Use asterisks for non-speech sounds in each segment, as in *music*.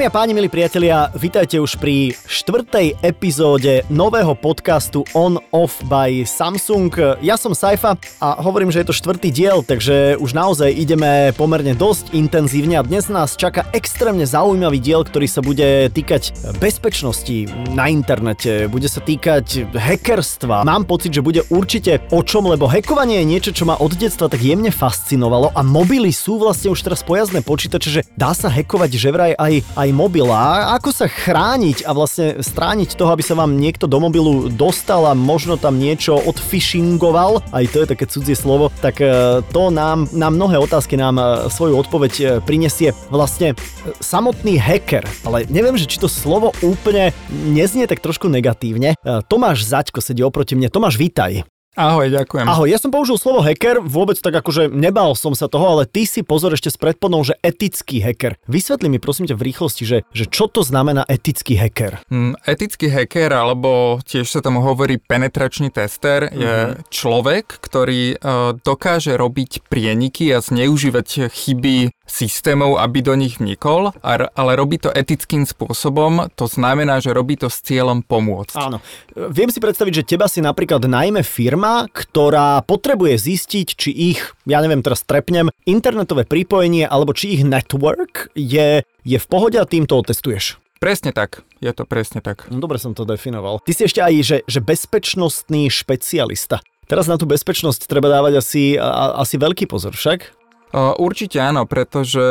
Dámy a páni, milí priatelia, vítajte už pri štvrtej epizóde nového podcastu On Off by Samsung. Ja som Saifa a hovorím, že je to štvrtý diel, takže už naozaj ideme pomerne dosť intenzívne a dnes nás čaká extrémne zaujímavý diel, ktorý sa bude týkať bezpečnosti na internete, bude sa týkať hackerstva. Mám pocit, že bude určite o čom, lebo hackovanie je niečo, čo ma od detstva tak jemne fascinovalo a mobily sú vlastne už teraz pojazdné počítače, že dá sa hackovať že vraj aj aj mobil a ako sa chrániť a vlastne strániť toho, aby sa vám niekto do mobilu dostal a možno tam niečo odfishingoval, aj to je také cudzie slovo, tak e, to nám, nám mnohé otázky nám e, svoju odpoveď e, prinesie vlastne samotný hacker, ale neviem, že či to slovo úplne neznie tak trošku negatívne. Tomáš Zaďko sedí oproti mne. Tomáš, vítaj. Ahoj, ďakujem. Ahoj, ja som použil slovo hacker, vôbec tak akože nebal som sa toho, ale ty si pozor ešte s predpodnou, že etický hacker. Vysvetli mi prosím ťa v rýchlosti, že, že čo to znamená etický hacker? Mm, etický hacker, alebo tiež sa tomu hovorí penetračný tester, mm-hmm. je mhm. človek, ktorý uh, dokáže robiť prieniky a zneužívať chyby systémov, aby do nich vnikol, ale robí to etickým spôsobom, to znamená, že robí to s cieľom pomôcť. Áno. Viem si predstaviť, že teba si napríklad najmä firma, ktorá potrebuje zistiť, či ich, ja neviem, teraz trepnem, internetové pripojenie alebo či ich network je, je v pohode a tým to otestuješ. Presne tak, je to presne tak. No, dobre som to definoval. Ty si ešte aj, že, že bezpečnostný špecialista. Teraz na tú bezpečnosť treba dávať asi, a, asi veľký pozor však. Určite áno, pretože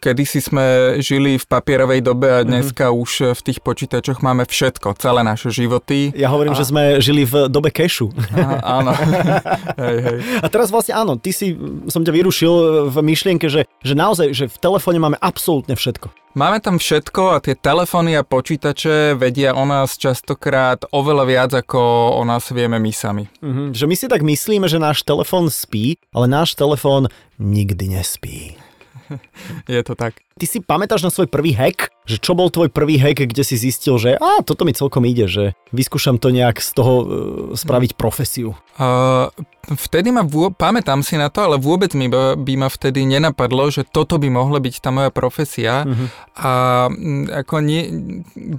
kedysi sme žili v papierovej dobe a dneska mm-hmm. už v tých počítačoch máme všetko, celé naše životy. Ja hovorím, a... že sme žili v dobe kešu. áno. *laughs* hej, hej. A teraz vlastne áno, ty si, som ťa vyrušil v myšlienke, že, že naozaj, že v telefóne máme absolútne všetko. Máme tam všetko a tie telefóny a počítače vedia o nás častokrát oveľa viac, ako o nás vieme my sami. Mm-hmm, že my si tak myslíme, že náš telefón spí, ale náš telefón nikdy nespí. *laughs* Je to tak. Ty si pamätáš na svoj prvý hack? Že čo bol tvoj prvý hack, kde si zistil, že a toto mi celkom ide, že vyskúšam to nejak z toho uh, spraviť profesiu? Uh, vtedy ma, vô- pamätám si na to, ale vôbec mi by, by ma vtedy nenapadlo, že toto by mohla byť tá moja profesia. Uh-huh. A ako nie,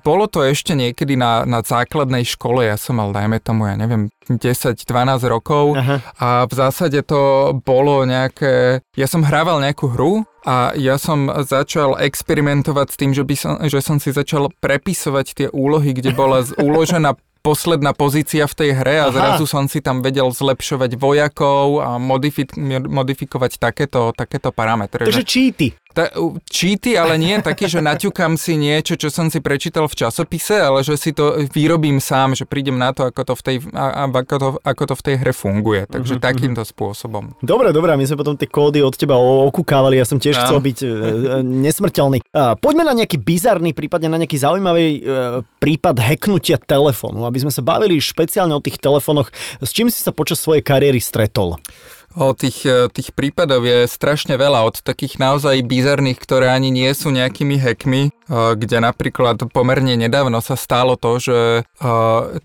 bolo to ešte niekedy na, na základnej škole, ja som mal, dajme tomu, ja neviem, 10-12 rokov uh-huh. a v zásade to bolo nejaké, ja som hrával nejakú hru a ja som začal experimentovať s tým, že, by som, že som si začal prepisovať tie úlohy, kde bola *laughs* uložená posledná pozícia v tej hre a Aha. zrazu som si tam vedel zlepšovať vojakov a modifik- modifikovať takéto, takéto parametre. Takže cheaty. Ta, cheaty, ale nie taký, že naťukám si niečo, čo som si prečítal v časopise, ale že si to vyrobím sám, že prídem na to, ako to v tej, a, ako to, ako to v tej hre funguje. Takže uh-huh, takýmto spôsobom. Dobre, dobre, my sme potom tie kódy od teba okúkávali, ja som tiež no. chcel byť e, e, nesmrteľný. A, poďme na nejaký bizarný, prípadne na nejaký zaujímavý e, prípad hacknutia telefónu, aby sme sa bavili špeciálne o tých telefónoch. S čím si sa počas svojej kariéry stretol? O tých, e, tých prípadov je strašne veľa, od takých naozaj bizarných, ktoré ani nie sú nejakými hackmi, e, kde napríklad pomerne nedávno sa stalo to, že e,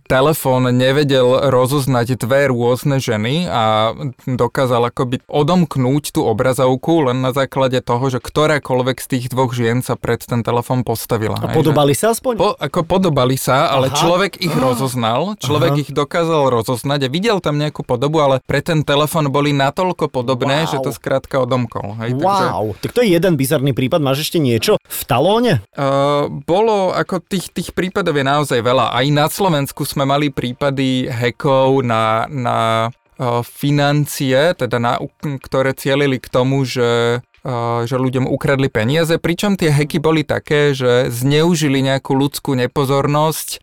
telefón nevedel rozoznať dve rôzne ženy a dokázal akoby odomknúť tú obrazovku len na základe toho, že ktorákoľvek z tých dvoch žien sa pred ten telefón postavila. A podobali sa aspoň? Po, ako podobali sa, ale Aha. človek ich rozoznal, človek Aha. ich dokázal rozoznať a videl tam nejakú podobu, ale pre ten telefón boli natoľko podobné, wow. že to skrátka odomkol. Hej, wow, takže... tak to je jeden bizarný prípad. Máš ešte niečo v talóne? Uh, bolo, ako tých, tých prípadov je naozaj veľa. Aj na Slovensku sme mali prípady hackov na, na uh, financie, teda na, ktoré cielili k tomu, že že ľuďom ukradli peniaze, pričom tie heky boli také, že zneužili nejakú ľudskú nepozornosť,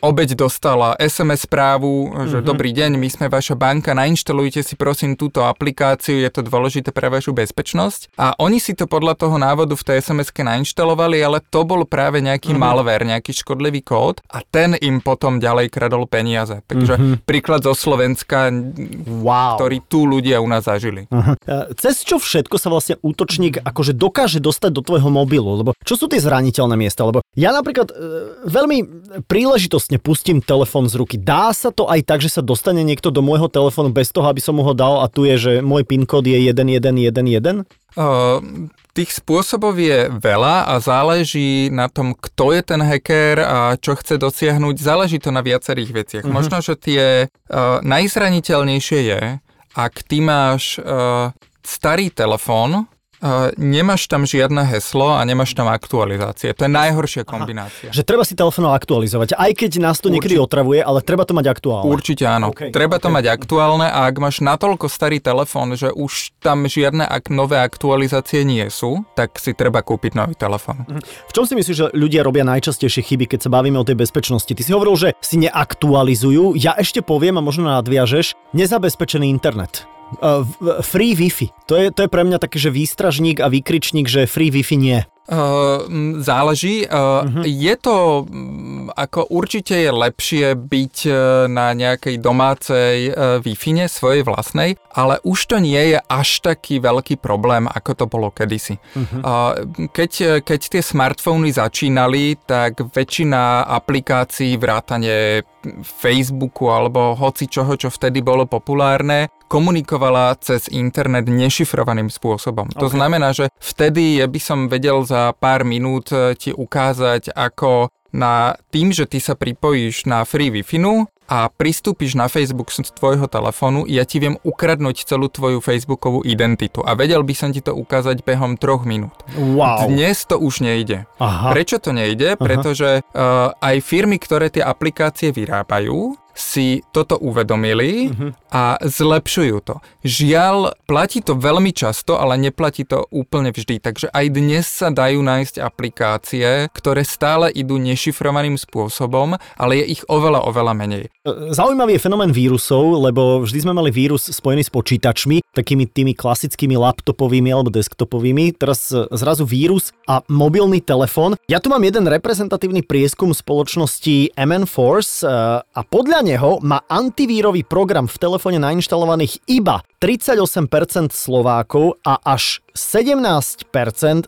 obeď dostala SMS správu, že mm-hmm. dobrý deň, my sme vaša banka, nainštalujte si prosím túto aplikáciu, je to dôležité pre vašu bezpečnosť. A oni si to podľa toho návodu v tej SMS-ke nainštalovali, ale to bol práve nejaký mm-hmm. malware, nejaký škodlivý kód a ten im potom ďalej kradol peniaze. Takže mm-hmm. príklad zo Slovenska, wow. ktorý tu ľudia u nás zažili. Uh-huh. Cez čo všetko sa vlastne útočník akože dokáže dostať do tvojho mobilu? Lebo čo sú tie zraniteľné miesta? Lebo ja napríklad e, veľmi príležitosť vlastne pustím telefón z ruky. Dá sa to aj tak, že sa dostane niekto do môjho telefónu bez toho, aby som mu ho dal a tu je, že môj PIN kód je 1111? Uh, tých spôsobov je veľa a záleží na tom, kto je ten hacker a čo chce dosiahnuť. Záleží to na viacerých veciach. Uh-huh. Možno, že tie uh, najzraniteľnejšie je, ak ty máš uh, starý telefón, Uh, nemáš tam žiadne heslo a nemáš tam aktualizácie. To je najhoršia kombinácia. Aha, že treba si telefón aktualizovať, aj keď nás to Určite. niekedy otravuje, ale treba to mať aktuálne. Určite áno. Okay, treba okay. to mať aktuálne a ak máš natoľko starý telefón, že už tam žiadne ak- nové aktualizácie nie sú, tak si treba kúpiť nový telefón. Mhm. V čom si myslíš, že ľudia robia najčastejšie chyby, keď sa bavíme o tej bezpečnosti? Ty si hovoril, že si neaktualizujú. Ja ešte poviem a možno nadviažeš, nezabezpečený internet. Uh, free Wi-Fi. To je, to je pre mňa taký, že výstražník a výkričník, že free Wi-Fi nie. Uh, záleží. Uh, uh-huh. Je to, ako určite je lepšie byť na nejakej domácej Wi-Fi svojej vlastnej, ale už to nie je až taký veľký problém, ako to bolo kedysi. Uh-huh. Uh, keď, keď tie smartfóny začínali, tak väčšina aplikácií vrátane Facebooku alebo hoci čoho, čo vtedy bolo populárne, komunikovala cez internet nešifrovaným spôsobom. Okay. To znamená, že vtedy by som vedel za pár minút e, ti ukázať, ako na tým, že ty sa pripojíš na free wi a pristúpiš na Facebook z tvojho telefónu, ja ti viem ukradnúť celú tvoju Facebookovú identitu a vedel by som ti to ukázať behom troch minút. Wow. Dnes to už nejde. Aha. Prečo to nejde? Aha. Pretože uh, aj firmy, ktoré tie aplikácie vyrábajú, si toto uvedomili uh-huh. a zlepšujú to. Žiaľ, platí to veľmi často, ale neplatí to úplne vždy. Takže aj dnes sa dajú nájsť aplikácie, ktoré stále idú nešifrovaným spôsobom, ale je ich oveľa, oveľa menej. Zaujímavý je fenomén vírusov, lebo vždy sme mali vírus spojený s počítačmi, takými tými klasickými laptopovými alebo desktopovými. Teraz zrazu vírus a mobilný telefón. Ja tu mám jeden reprezentatívny prieskum spoločnosti MN Force eh, a podľa neho má antivírový program v telefóne nainštalovaných iba 38% Slovákov a až 17%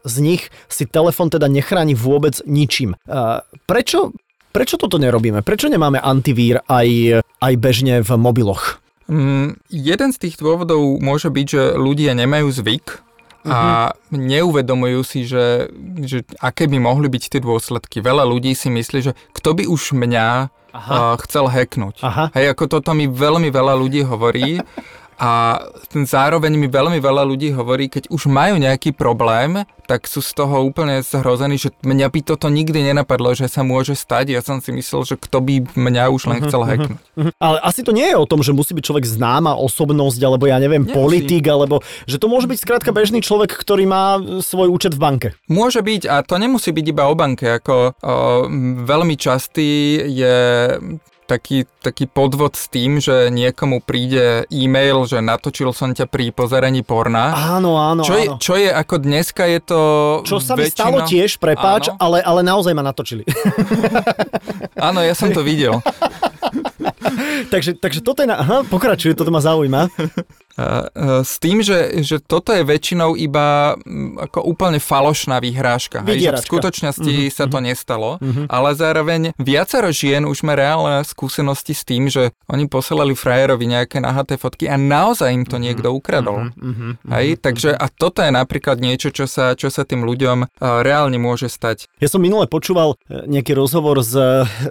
z nich si telefón teda nechráni vôbec ničím. Uh, prečo, prečo toto nerobíme? Prečo nemáme antivír aj, aj bežne v mobiloch? Mm, jeden z tých dôvodov môže byť, že ľudia nemajú zvyk a uh-huh. neuvedomujú si, že, že aké by mohli byť tie dôsledky. Veľa ľudí si myslí, že kto by už mňa Aha. chcel hacknúť. Aha. Hej, ako toto mi veľmi veľa ľudí hovorí *laughs* a zároveň mi veľmi veľa ľudí hovorí, keď už majú nejaký problém, tak sú z toho úplne zhrození, že mňa by toto nikdy nenapadlo, že sa môže stať. Ja som si myslel, že kto by mňa už len mhm, chcel mhm, hacknúť. Uh-huh. Ale asi to nie je o tom, že musí byť človek známa osobnosť, alebo ja neviem, Nemusí. politik, alebo že to môže byť skrátka bežný človek, ktorý má svoj účet v banke. Môže byť a to nemusí byť iba o banke. Ako o, veľmi častý je taký, taký podvod s tým, že niekomu príde e-mail, že natočil som ťa pri pozeraní porna. Áno, áno, čo je, áno. Čo je ako dneska je to Čo sa mi stalo tiež, prepáč, ale, ale naozaj ma natočili. *laughs* áno, ja som to videl. *laughs* *laughs* takže, takže toto je na... Aha, pokračuje, toto ma zaujíma. S tým, že, že toto je väčšinou iba ako úplne falošná vyhrážka. Hej, v skutočnosti mm-hmm. sa to mhm. nestalo, mm-hmm. ale zároveň viacero žien už má reálne skúsenosti s tým, že oni posielali frajerovi nejaké nahaté fotky a naozaj im to mm-hmm. niekto ukradol. Mm-hmm. Hej, takže a toto je napríklad niečo, čo sa, čo sa tým ľuďom reálne môže stať. Ja som minule počúval e, nejaký rozhovor s,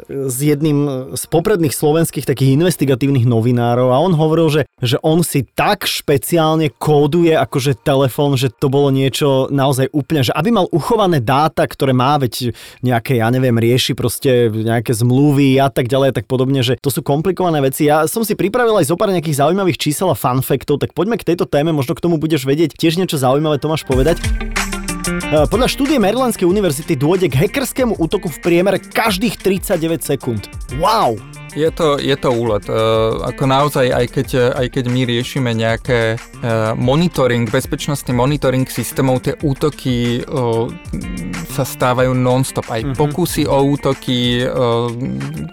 s jedným z popredných slovenských takých investigatívnych novinárov a on hovoril, že, že on si tak špeciálne kóduje akože telefón, že to bolo niečo naozaj úplne, že aby mal uchované dáta, ktoré má, veď nejaké, ja neviem, rieši proste nejaké zmluvy a tak ďalej a tak podobne, že to sú komplikované veci. Ja som si pripravil aj zo pár nejakých zaujímavých čísel a fun faktov, tak poďme k tejto téme, možno k tomu budeš vedieť tiež niečo zaujímavé, to máš povedať. E, podľa štúdie Marylandskej univerzity dôjde k hackerskému útoku v priemere každých 39 sekúnd. Wow! Je to, je to úlet. Uh, ako naozaj, aj keď, aj keď my riešime nejaké monitoring, bezpečnostný monitoring systémov, tie útoky sa stávajú non-stop. Aj mm-hmm. pokusy o útoky,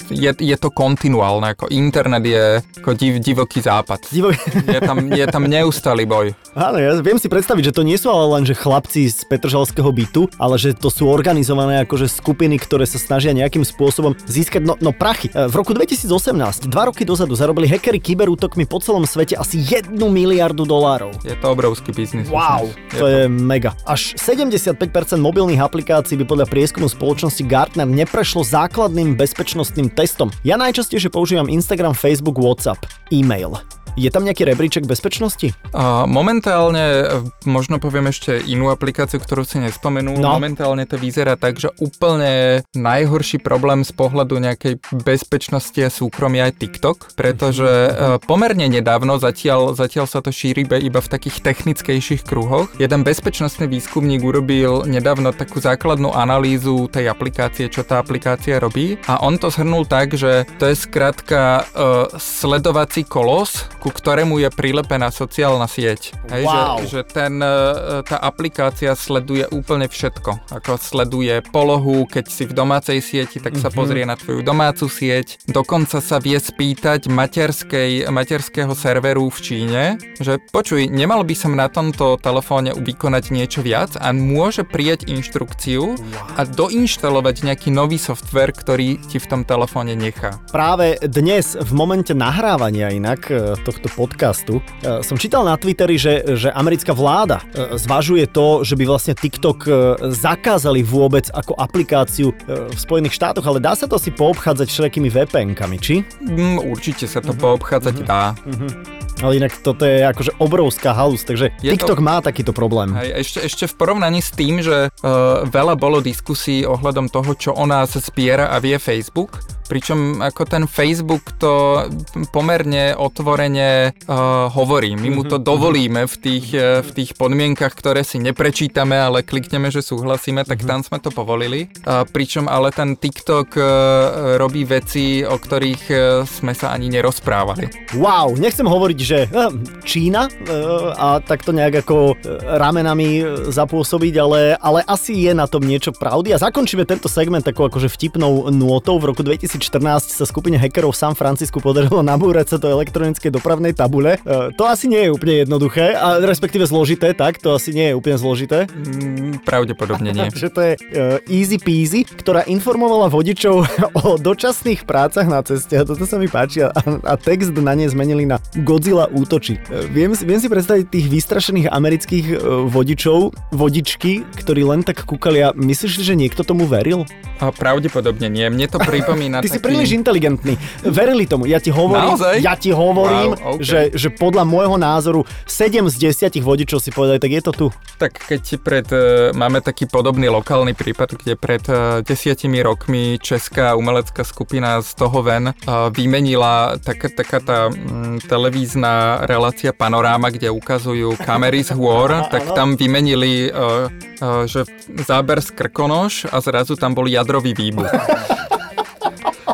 je, je to kontinuálne, ako internet je ako div, divoký západ. Divok... Je, tam, je tam neustály boj. Áno, ja viem si predstaviť, že to nie sú ale len že chlapci z Petržalského bytu, ale že to sú organizované akože skupiny, ktoré sa snažia nejakým spôsobom získať no, no prachy. V roku 2018, dva roky dozadu, zarobili hackeri kyberútokmi po celom svete asi 1 miliardu dolárov. Je to obrovský biznis. Wow, je to, to je mega. Až 75% mobilných aplikácií by podľa prieskumu spoločnosti Gartner neprešlo základným bezpečnostným testom. Ja najčastejšie používam Instagram, Facebook, WhatsApp, e-mail. Je tam nejaký rebríček bezpečnosti? A momentálne, možno poviem ešte inú aplikáciu, ktorú si nespomenul. No. Momentálne to vyzerá tak, že úplne najhorší problém z pohľadu nejakej bezpečnosti a súkromia je TikTok, pretože mm-hmm. pomerne nedávno, zatiaľ, zatiaľ sa to šíri iba v takých technickejších kruhoch. Jeden bezpečnostný výskumník urobil nedávno takú základnú analýzu tej aplikácie, čo tá aplikácia robí a on to zhrnul tak, že to je skrátka uh, sledovací kolos, ku ktorému je prilepená sociálna sieť. Hej, wow. že, že ten, e, tá aplikácia sleduje úplne všetko. Ako sleduje polohu, keď si v domácej sieti, tak sa mm-hmm. pozrie na tvoju domácu sieť. Dokonca sa vie spýtať materskej, materského serveru v Číne, že počuj, nemal by som na tomto telefóne vykonať niečo viac a môže prijať inštrukciu a doinštalovať nejaký nový software, ktorý ti v tom telefóne nechá. Práve dnes, v momente nahrávania inak e, tohto tohto podcastu. E, som čítal na Twitteri, že, že americká vláda e, zvažuje to, že by vlastne TikTok e, zakázali vôbec ako aplikáciu v Spojených štátoch, ale dá sa to si poobchádzať všelijakými VPN-kami, či? Mm, určite sa to mm-hmm. poobchádzať mm-hmm. dá. Mm-hmm. Ale inak toto je akože obrovská halus, takže je TikTok to... má takýto problém. Hej, ešte, ešte v porovnaní s tým, že uh, veľa bolo diskusí ohľadom toho, čo o nás spiera a vie Facebook, Pričom ako ten Facebook to pomerne otvorene uh, hovorí. My mu to mhm, mhm. dovolíme v tých, uh, v tých podmienkach, ktoré si neprečítame, ale klikneme, že súhlasíme, tak mhm. tam sme to povolili. Uh, pričom ale ten TikTok uh, robí veci, o ktorých uh, sme sa ani nerozprávali. Wow, nechcem hovoriť, že uh, Čína uh, a takto nejak ako ramenami zapôsobiť, ale, ale asi je na tom niečo pravdy. A zakončíme tento segment takou akože vtipnou nôtou. V roku 2000 2014 sa skupine hackerov v San Francisku podarilo nabúrať sa do elektronickej dopravnej tabule. E, to asi nie je úplne jednoduché, a respektíve zložité, tak? To asi nie je úplne zložité. Mm, pravdepodobne nie. *laughs* že to je e, easy peasy, ktorá informovala vodičov *laughs* o dočasných prácach na ceste. A toto sa mi páči. A, a text na ne zmenili na Godzilla útočí. E, viem, viem si predstaviť tých vystrašených amerických e, vodičov, vodičky, ktorí len tak kúkali a myslíš, že niekto tomu veril? A pravdepodobne nie. Mne to pripomína *laughs* Ty taký... si príliš inteligentný. Verili tomu. Ja ti hovorím, Naozaj? ja ti hovorím, wow, okay. že, že podľa môjho názoru 7 z 10 vodičov si povedali, tak je to tu. Tak keď pred, uh, máme taký podobný lokálny prípad, kde pred uh, desiatimi rokmi česká umelecká skupina z toho ven uh, vymenila taká, taká tá um, televízna relácia Panoráma, kde ukazujú kamery z hôr, *laughs* tak tam vymenili, že záber z krkonoš a zrazu tam bol jadrový výbuch. *laughs*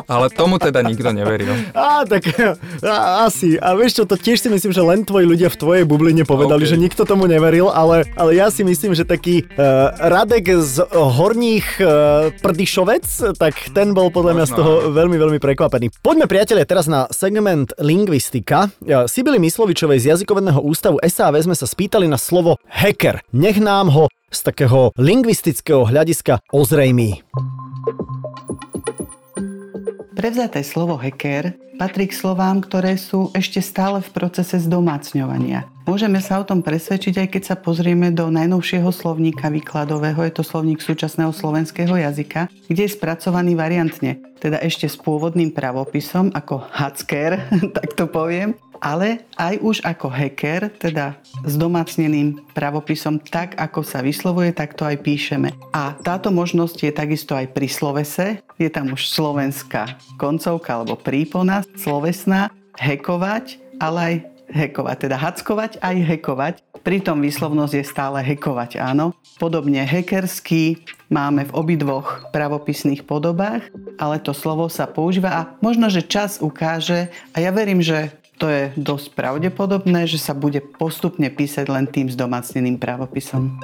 Ale tomu teda nikto neveril. Á, tak á, asi. A vieš čo, to tiež si myslím, že len tvoji ľudia v tvojej bubline povedali, okay. že nikto tomu neveril, ale, ale ja si myslím, že taký uh, Radek z Horních uh, Prdyšovec, tak ten bol podľa mňa z toho veľmi, veľmi prekvapený. Poďme priatelia teraz na segment lingvistika. Sibili Myslovičovej z jazykovedného ústavu SAV sme sa spýtali na slovo hacker. Nech nám ho z takého lingvistického hľadiska ozrejmí. Prevzaté slovo hacker patrí k slovám, ktoré sú ešte stále v procese zdomácňovania. Môžeme sa o tom presvedčiť, aj keď sa pozrieme do najnovšieho slovníka výkladového, je to slovník súčasného slovenského jazyka, kde je spracovaný variantne, teda ešte s pôvodným pravopisom ako hacker, *laughs* tak to poviem, ale aj už ako hacker, teda s domácneným pravopisom tak, ako sa vyslovuje, tak to aj píšeme. A táto možnosť je takisto aj pri slovese. Je tam už slovenská koncovka alebo prípona, slovesná, hekovať, ale aj hekovať, teda hackovať aj hekovať. Pritom výslovnosť je stále hekovať, áno. Podobne hackerský máme v obidvoch pravopisných podobách, ale to slovo sa používa a možno, že čas ukáže, a ja verím, že to je dosť pravdepodobné, že sa bude postupne písať len tým zdomacneným právopisom.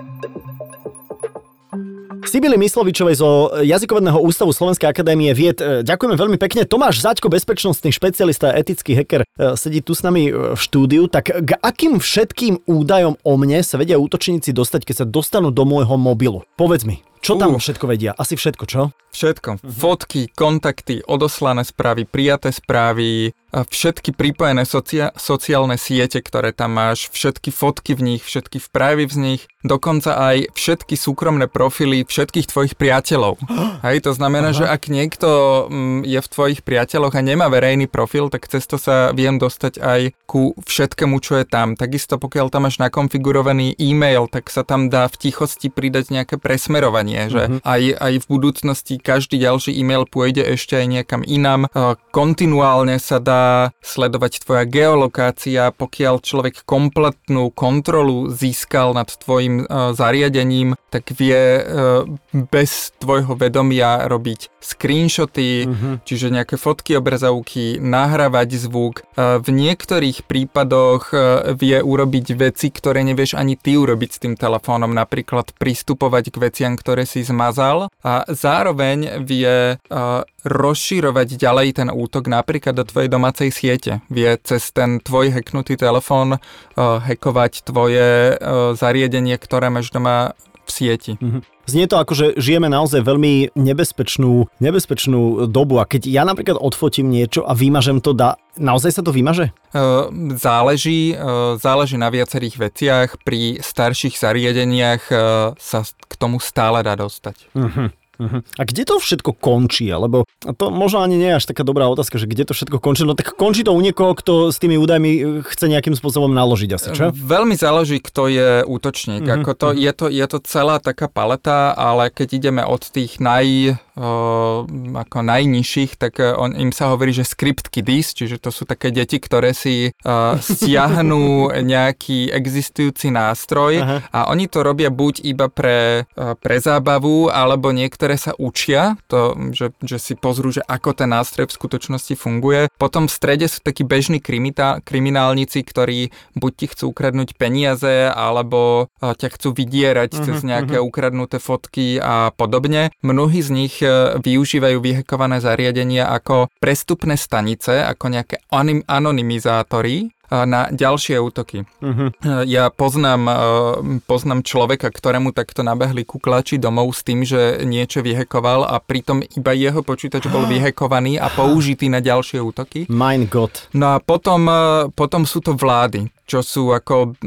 Sibili Myslovičovej zo Jazykovedného ústavu Slovenskej akadémie vied. E, ďakujeme veľmi pekne. Tomáš Zaďko, bezpečnostný špecialista a etický hacker, e, sedí tu s nami e, v štúdiu. Tak k akým všetkým údajom o mne sa vedia útočníci dostať, keď sa dostanú do môjho mobilu? Povedz mi. Čo tam uh. všetko vedia? Asi všetko, čo? Všetko. Uh-huh. Fotky, kontakty, odoslané správy, prijaté správy, všetky pripojené socia- sociálne siete, ktoré tam máš, všetky fotky v nich, všetky vprávy v nich, dokonca aj všetky súkromné profily všetkých tvojich priateľov. *gasps* Hej, to znamená, Aha. že ak niekto mm, je v tvojich priateľoch a nemá verejný profil, tak cez to sa viem dostať aj ku všetkému, čo je tam. Takisto pokiaľ tam máš nakonfigurovaný e-mail, tak sa tam dá v tichosti pridať nejaké presmerovanie, že uh-huh. aj, aj v budúcnosti každý ďalší e-mail pôjde ešte aj niekam inám. Kontinuálne sa dá sledovať tvoja geolokácia, pokiaľ človek kompletnú kontrolu získal nad tvojim uh, zariadením, tak vie uh, bez tvojho vedomia robiť screenshoty, uh-huh. čiže nejaké fotky, obrazovky, nahrávať zvuk. Uh, v niektorých prípadoch uh, vie urobiť veci, ktoré nevieš ani ty urobiť s tým telefónom, napríklad pristupovať k veciam, ktoré si zmazal a zároveň vie uh, rozširovať ďalej ten útok napríklad do tvojej domácej siete. Vie cez ten tvoj hacknutý telefón uh, hackovať tvoje uh, zariadenie, ktoré máš doma v sieti. Mm-hmm. Znie to ako, že žijeme naozaj veľmi nebezpečnú, nebezpečnú dobu a keď ja napríklad odfotím niečo a vymažem to, dá, naozaj sa to vymaže? Záleží, záleží na viacerých veciach. Pri starších zariadeniach sa k tomu stále dá dostať. Uh-huh. Uh-huh. A kde to všetko končí? Lebo to možno ani nie je až taká dobrá otázka, že kde to všetko končí. No tak končí to u niekoho, kto s tými údajmi e, chce nejakým spôsobom naložiť asi, čo? Veľmi záleží, kto je útočník. Uh-huh. Ako to, je, to, je to celá taká paleta, ale keď ideme od tých naj ako najnižších, tak e, on, im sa hovorí, že script kiddies, čiže to sú také deti, ktoré si uh, stiahnú nejaký existujúci nástroj Aha. a oni to robia buď iba pre, uh, pre zábavu, alebo niektoré sa učia, to, že, že si pozrú, že ako ten nástroj v skutočnosti funguje. Potom v strede sú takí bežní krimita, kriminálnici, ktorí buď ti chcú ukradnúť peniaze, alebo uh, ťa chcú vydierať uh-huh, cez nejaké uh-huh. ukradnuté fotky a podobne. Mnohí z nich využívajú vyhekované zariadenia ako prestupné stanice, ako nejaké anonymizátory, na ďalšie útoky. Uh-huh. Ja poznám, poznám človeka, ktorému takto nabehli kuklači domov s tým, že niečo vyhekoval a pritom iba jeho počítač bol vyhekovaný a použitý na ďalšie útoky. Mein Gott. No a potom, potom sú to vlády čo sú ako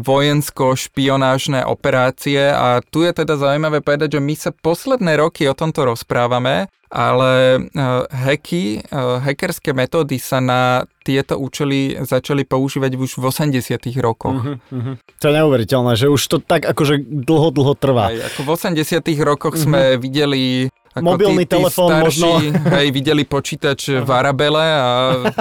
vojensko-špionážne operácie a tu je teda zaujímavé povedať, že my sa posledné roky o tomto rozprávame, ale uh, hacky, uh, hackerské metódy sa na tieto účely začali používať už v 80 rokoch. Uh-huh, uh-huh. To je neuveriteľné, že už to tak akože dlho, dlho trvá. Aj, ako v 80 rokoch uh-huh. sme videli ako mobilný tí, tí telefón starší, možno. *laughs* Hej, videli počítač v Arabele a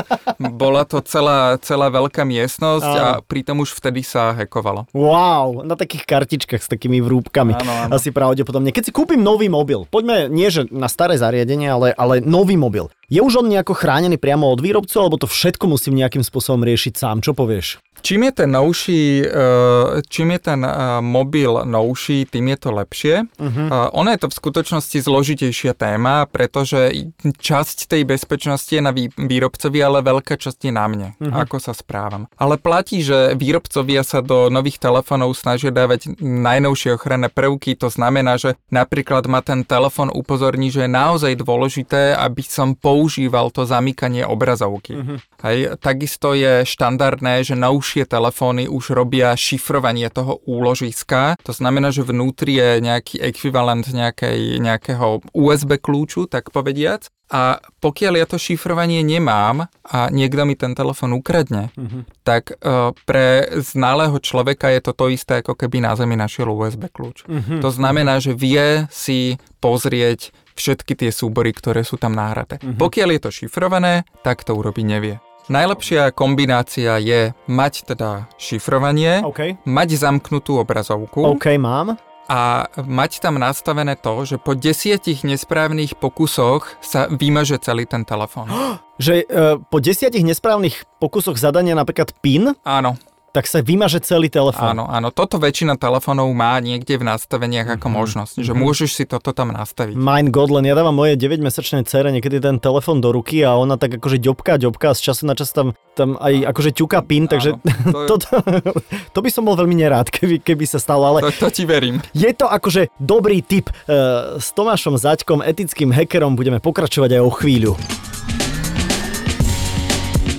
*laughs* bola to celá, celá veľká miestnosť a pritom už vtedy sa hekovalo. Wow, na takých kartičkách s takými vrúbkami. Áno, áno. Asi pravdepodobne. Keď si kúpim nový mobil, poďme nie že na staré zariadenie, ale, ale nový mobil. Je už on nejako chránený priamo od výrobcu, alebo to všetko musím nejakým spôsobom riešiť sám? Čo povieš? Čím je ten novší, eh, čím je ten eh, mobil novší, tým je to lepšie. Uh-huh. Ono je to v skutočnosti zložitejšia téma, pretože časť tej bezpečnosti je na výrobcovi, ale veľká časť je na mne, uh-huh. ako sa správam. Ale platí, že výrobcovia sa do nových telefónov snažia dávať najnovšie ochranné prvky, to znamená, že napríklad ma ten telefón upozorní, že je naozaj dôležité, aby som používal to zamykanie obrazovky. Uh-huh. Hej, takisto je štandardné, že novšie telefóny už robia šifrovanie toho úložiska. To znamená, že vnútri je nejaký ekvivalent nejakej, nejakého USB kľúču, tak povediac. A pokiaľ ja to šifrovanie nemám a niekto mi ten telefon ukradne, uh-huh. tak uh, pre znalého človeka je to to isté, ako keby na zemi našiel USB kľúč. Uh-huh. To znamená, že vie si pozrieť všetky tie súbory, ktoré sú tam nahraté. Uh-huh. Pokiaľ je to šifrované, tak to urobiť nevie. Najlepšia kombinácia je mať teda šifrovanie, okay. mať zamknutú obrazovku. OK, mám. a mať tam nastavené to, že po desiatich nesprávnych pokusoch sa vymaže celý ten telefón. *gasps* Že uh, po desiatich nesprávnych pokusoch zadania napríklad PIN, Áno, tak sa vymaže celý telefón. áno, áno. Toto väčšina telefónov má niekde v nastaveniach ako možnosť, že môžeš si toto tam nastaviť. Mein God, len ja dávam moje 9-mesačnej cere niekedy ten telefón do ruky a ona tak akože ďobká, ďobká, z času na čas tam, tam aj akože ťuká pin, takže Áno, to je- *laughs* to, to, to by som bol veľmi nerád, keby, keby sa stalo, ale To, to ti verím. je to akože dobrý tip. E, s Tomášom Zaďkom, etickým hackerom, budeme pokračovať aj o chvíľu.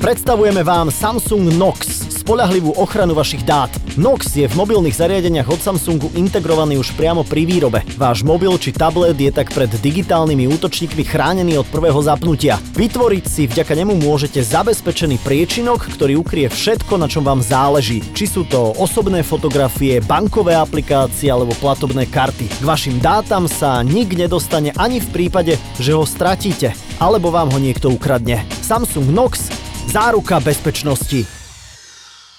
Predstavujeme vám Samsung Nox, spolahlivú ochranu vašich dát. Nox je v mobilných zariadeniach od Samsungu integrovaný už priamo pri výrobe. Váš mobil či tablet je tak pred digitálnymi útočníkmi chránený od prvého zapnutia. Vytvoriť si vďaka nemu môžete zabezpečený priečinok, ktorý ukrie všetko, na čom vám záleží. Či sú to osobné fotografie, bankové aplikácie alebo platobné karty. K vašim dátam sa nik nedostane ani v prípade, že ho stratíte, alebo vám ho niekto ukradne. Samsung Nox Záruka bezpečnosti.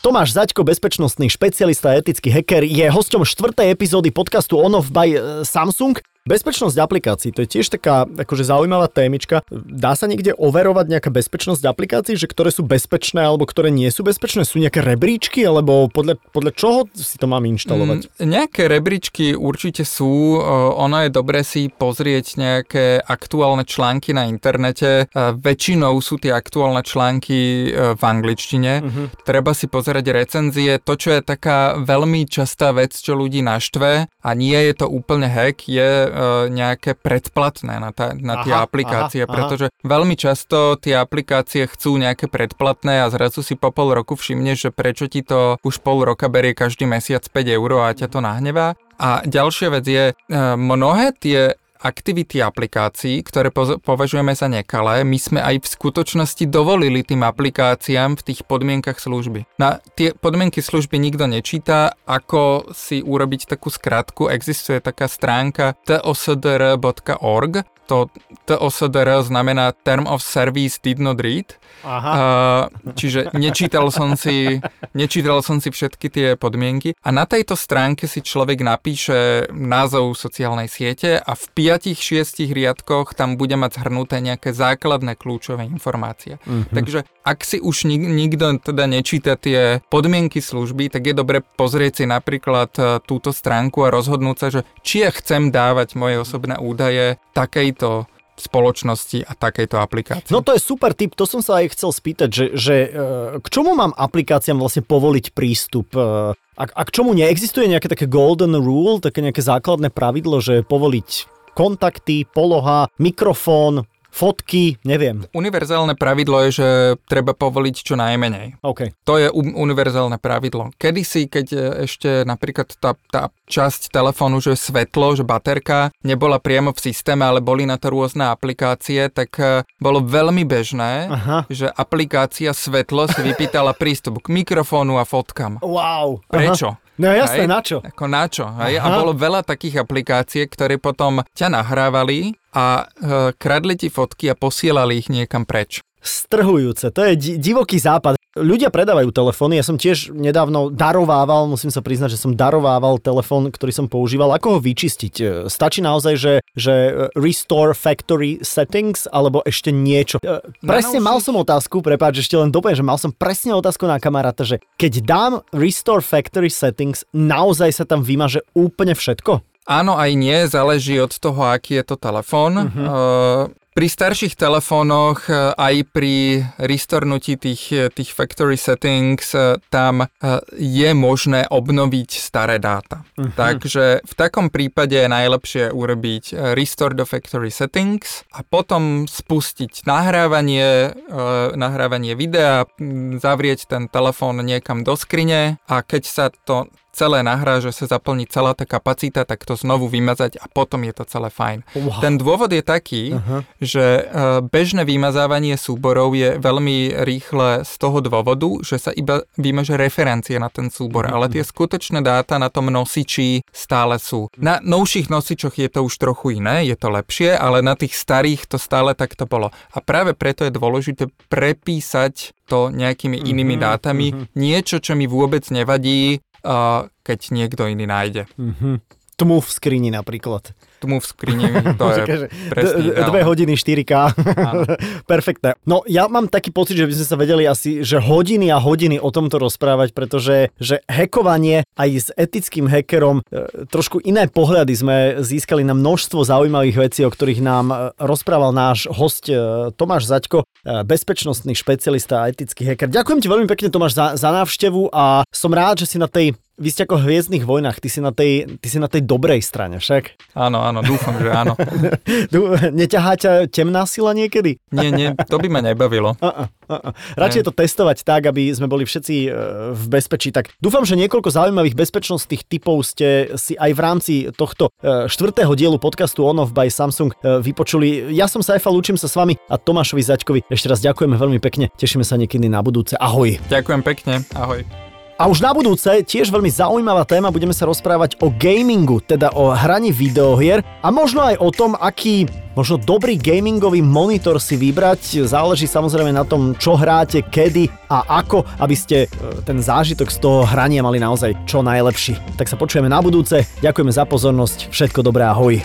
Tomáš Zaďko, bezpečnostný špecialista a etický hacker, je hosťom štvrtej epizódy podcastu On Off by e, Samsung. Bezpečnosť aplikácií, to je tiež taká akože zaujímavá témička. Dá sa niekde overovať nejaká bezpečnosť aplikácií, že ktoré sú bezpečné alebo ktoré nie sú bezpečné? Sú nejaké rebríčky alebo podľa, podľa čoho si to mám inštalovať? Mm, nejaké rebríčky určite sú. O, Ono je dobré si pozrieť nejaké aktuálne články na internete. A Väčšinou sú tie aktuálne články e, v angličtine. Treba si pozerať recenzie. To, čo je taká veľmi častá vec, čo ľudí naštve a nie je to úplne hack, je e, nejaké predplatné na, tá, na tie Aha, aplikácie, aha, aha. pretože veľmi často tie aplikácie chcú nejaké predplatné a zrazu si po pol roku všimneš, že prečo ti to už pol roka berie každý mesiac 5 eur a ťa to nahnevá. A ďalšia vec je, e, mnohé tie aktivity aplikácií, ktoré považujeme za nekalé, my sme aj v skutočnosti dovolili tým aplikáciám v tých podmienkach služby. Na tie podmienky služby nikto nečíta, ako si urobiť takú skratku. Existuje taká stránka tosdr.org, to TOSDR znamená Term of Service Did Not Read. Aha. Uh, čiže nečítal som, si, nečítal som si všetky tie podmienky a na tejto stránke si človek napíše názov sociálnej siete a v 5-6 riadkoch tam bude mať zhrnuté nejaké základné kľúčové informácie. Mhm. Takže ak si už nik- nikto teda nečíta tie podmienky služby, tak je dobre pozrieť si napríklad e, túto stránku a rozhodnúť sa, že či ja chcem dávať moje osobné údaje takejto spoločnosti a takejto aplikácii. No to je super tip, to som sa aj chcel spýtať, že, že e, k čomu mám aplikáciám vlastne povoliť prístup? E, A, a k čomu neexistuje nejaké také golden rule, také nejaké základné pravidlo, že povoliť kontakty, poloha, mikrofón, fotky, neviem. Univerzálne pravidlo je, že treba povoliť čo najmenej. OK. To je univerzálne pravidlo. Kedysi, keď e, ešte napríklad tá, tá časť telefónu, že svetlo, že baterka nebola priamo v systéme, ale boli na to rôzne aplikácie, tak e, bolo veľmi bežné, Aha. že aplikácia svetlo si vypýtala *laughs* prístup k mikrofónu a fotkám. Wow. Prečo? Aha. No jasné, na čo? Ako na čo? Hej? A bolo veľa takých aplikácií, ktoré potom ťa nahrávali a e, kradli ti fotky a posielali ich niekam preč. Strhujúce, to je di- divoký západ. Ľudia predávajú telefóny, ja som tiež nedávno darovával, musím sa priznať, že som darovával telefón, ktorý som používal. Ako ho vyčistiť? E, Stačí naozaj, že, že e, restore factory settings, alebo ešte niečo? E, Presne mal som otázku, prepáč, ešte len dopoviem, že mal som presne otázku na kamaráta, že keď dám restore factory settings, naozaj sa tam vymaže úplne všetko? Áno, aj nie, záleží od toho, aký je to telefón. Uh-huh. Pri starších telefónoch, e, aj pri restornutí tých, e, tých factory settings, e, tam je možné obnoviť staré dáta. Mhm. Takže v takom prípade je najlepšie urobiť restore do factory settings a potom spustiť nahrávanie, nahrávanie videa, zavrieť ten telefón niekam do skrine a keď sa to celé nahrá, že sa zaplní celá tá kapacita, tak to znovu vymazať a potom je to celé fajn. Wow. Ten dôvod je taký, Aha. že e, bežné vymazávanie súborov je veľmi rýchle z toho dôvodu, že sa iba vymaže referencie na ten súbor, Mhm, ale tie skutočné dáta na tom nosiči stále sú. Na novších nosičoch je to už trochu iné, je to lepšie, ale na tých starých to stále takto bolo. A práve preto je dôležité prepísať to nejakými inými Mhm, dátami, mhm. niečo, čo mi vôbec nevadí, keď niekto iný nájde. Mhm. tmu v skrini napríklad. Tmu v skrini, to je *laughs* presne d- Dve hodiny 4K. *laughs* Perfektné. No ja mám taký pocit, že by sme sa vedeli asi, že hodiny a hodiny o tomto rozprávať, pretože že hackovanie aj s etickým hackerom, e, trošku iné pohľady sme získali na množstvo zaujímavých vecí, o ktorých nám e, rozprával náš host e, Tomáš Zaďko, bezpečnostný špecialista a etický hacker. Ďakujem ti veľmi pekne Tomáš za, za návštevu a som rád, že si na tej vy ste ako v Hviezdnych vojnách, ty si, na tej, ty si na tej dobrej strane však. Áno, áno, dúfam, že áno. *laughs* Neťahá ťa temná sila niekedy? Nie, nie, to by ma nebavilo. *laughs* Radšej to testovať tak, aby sme boli všetci e, v bezpečí. Tak dúfam, že niekoľko zaujímavých bezpečnostných typov ste si aj v rámci tohto e, štvrtého dielu podcastu On Off by Samsung e, vypočuli. Ja som Saifa, lúčim sa s vami a Tomášovi Zaďkovi ešte raz ďakujeme veľmi pekne. Tešíme sa niekedy na budúce. Ahoj. Ďakujem pekne. Ahoj. A už na budúce tiež veľmi zaujímavá téma, budeme sa rozprávať o gamingu, teda o hraní videohier a možno aj o tom, aký možno dobrý gamingový monitor si vybrať. Záleží samozrejme na tom, čo hráte, kedy a ako, aby ste e, ten zážitok z toho hrania mali naozaj čo najlepší. Tak sa počujeme na budúce, ďakujeme za pozornosť, všetko dobré, ahoj.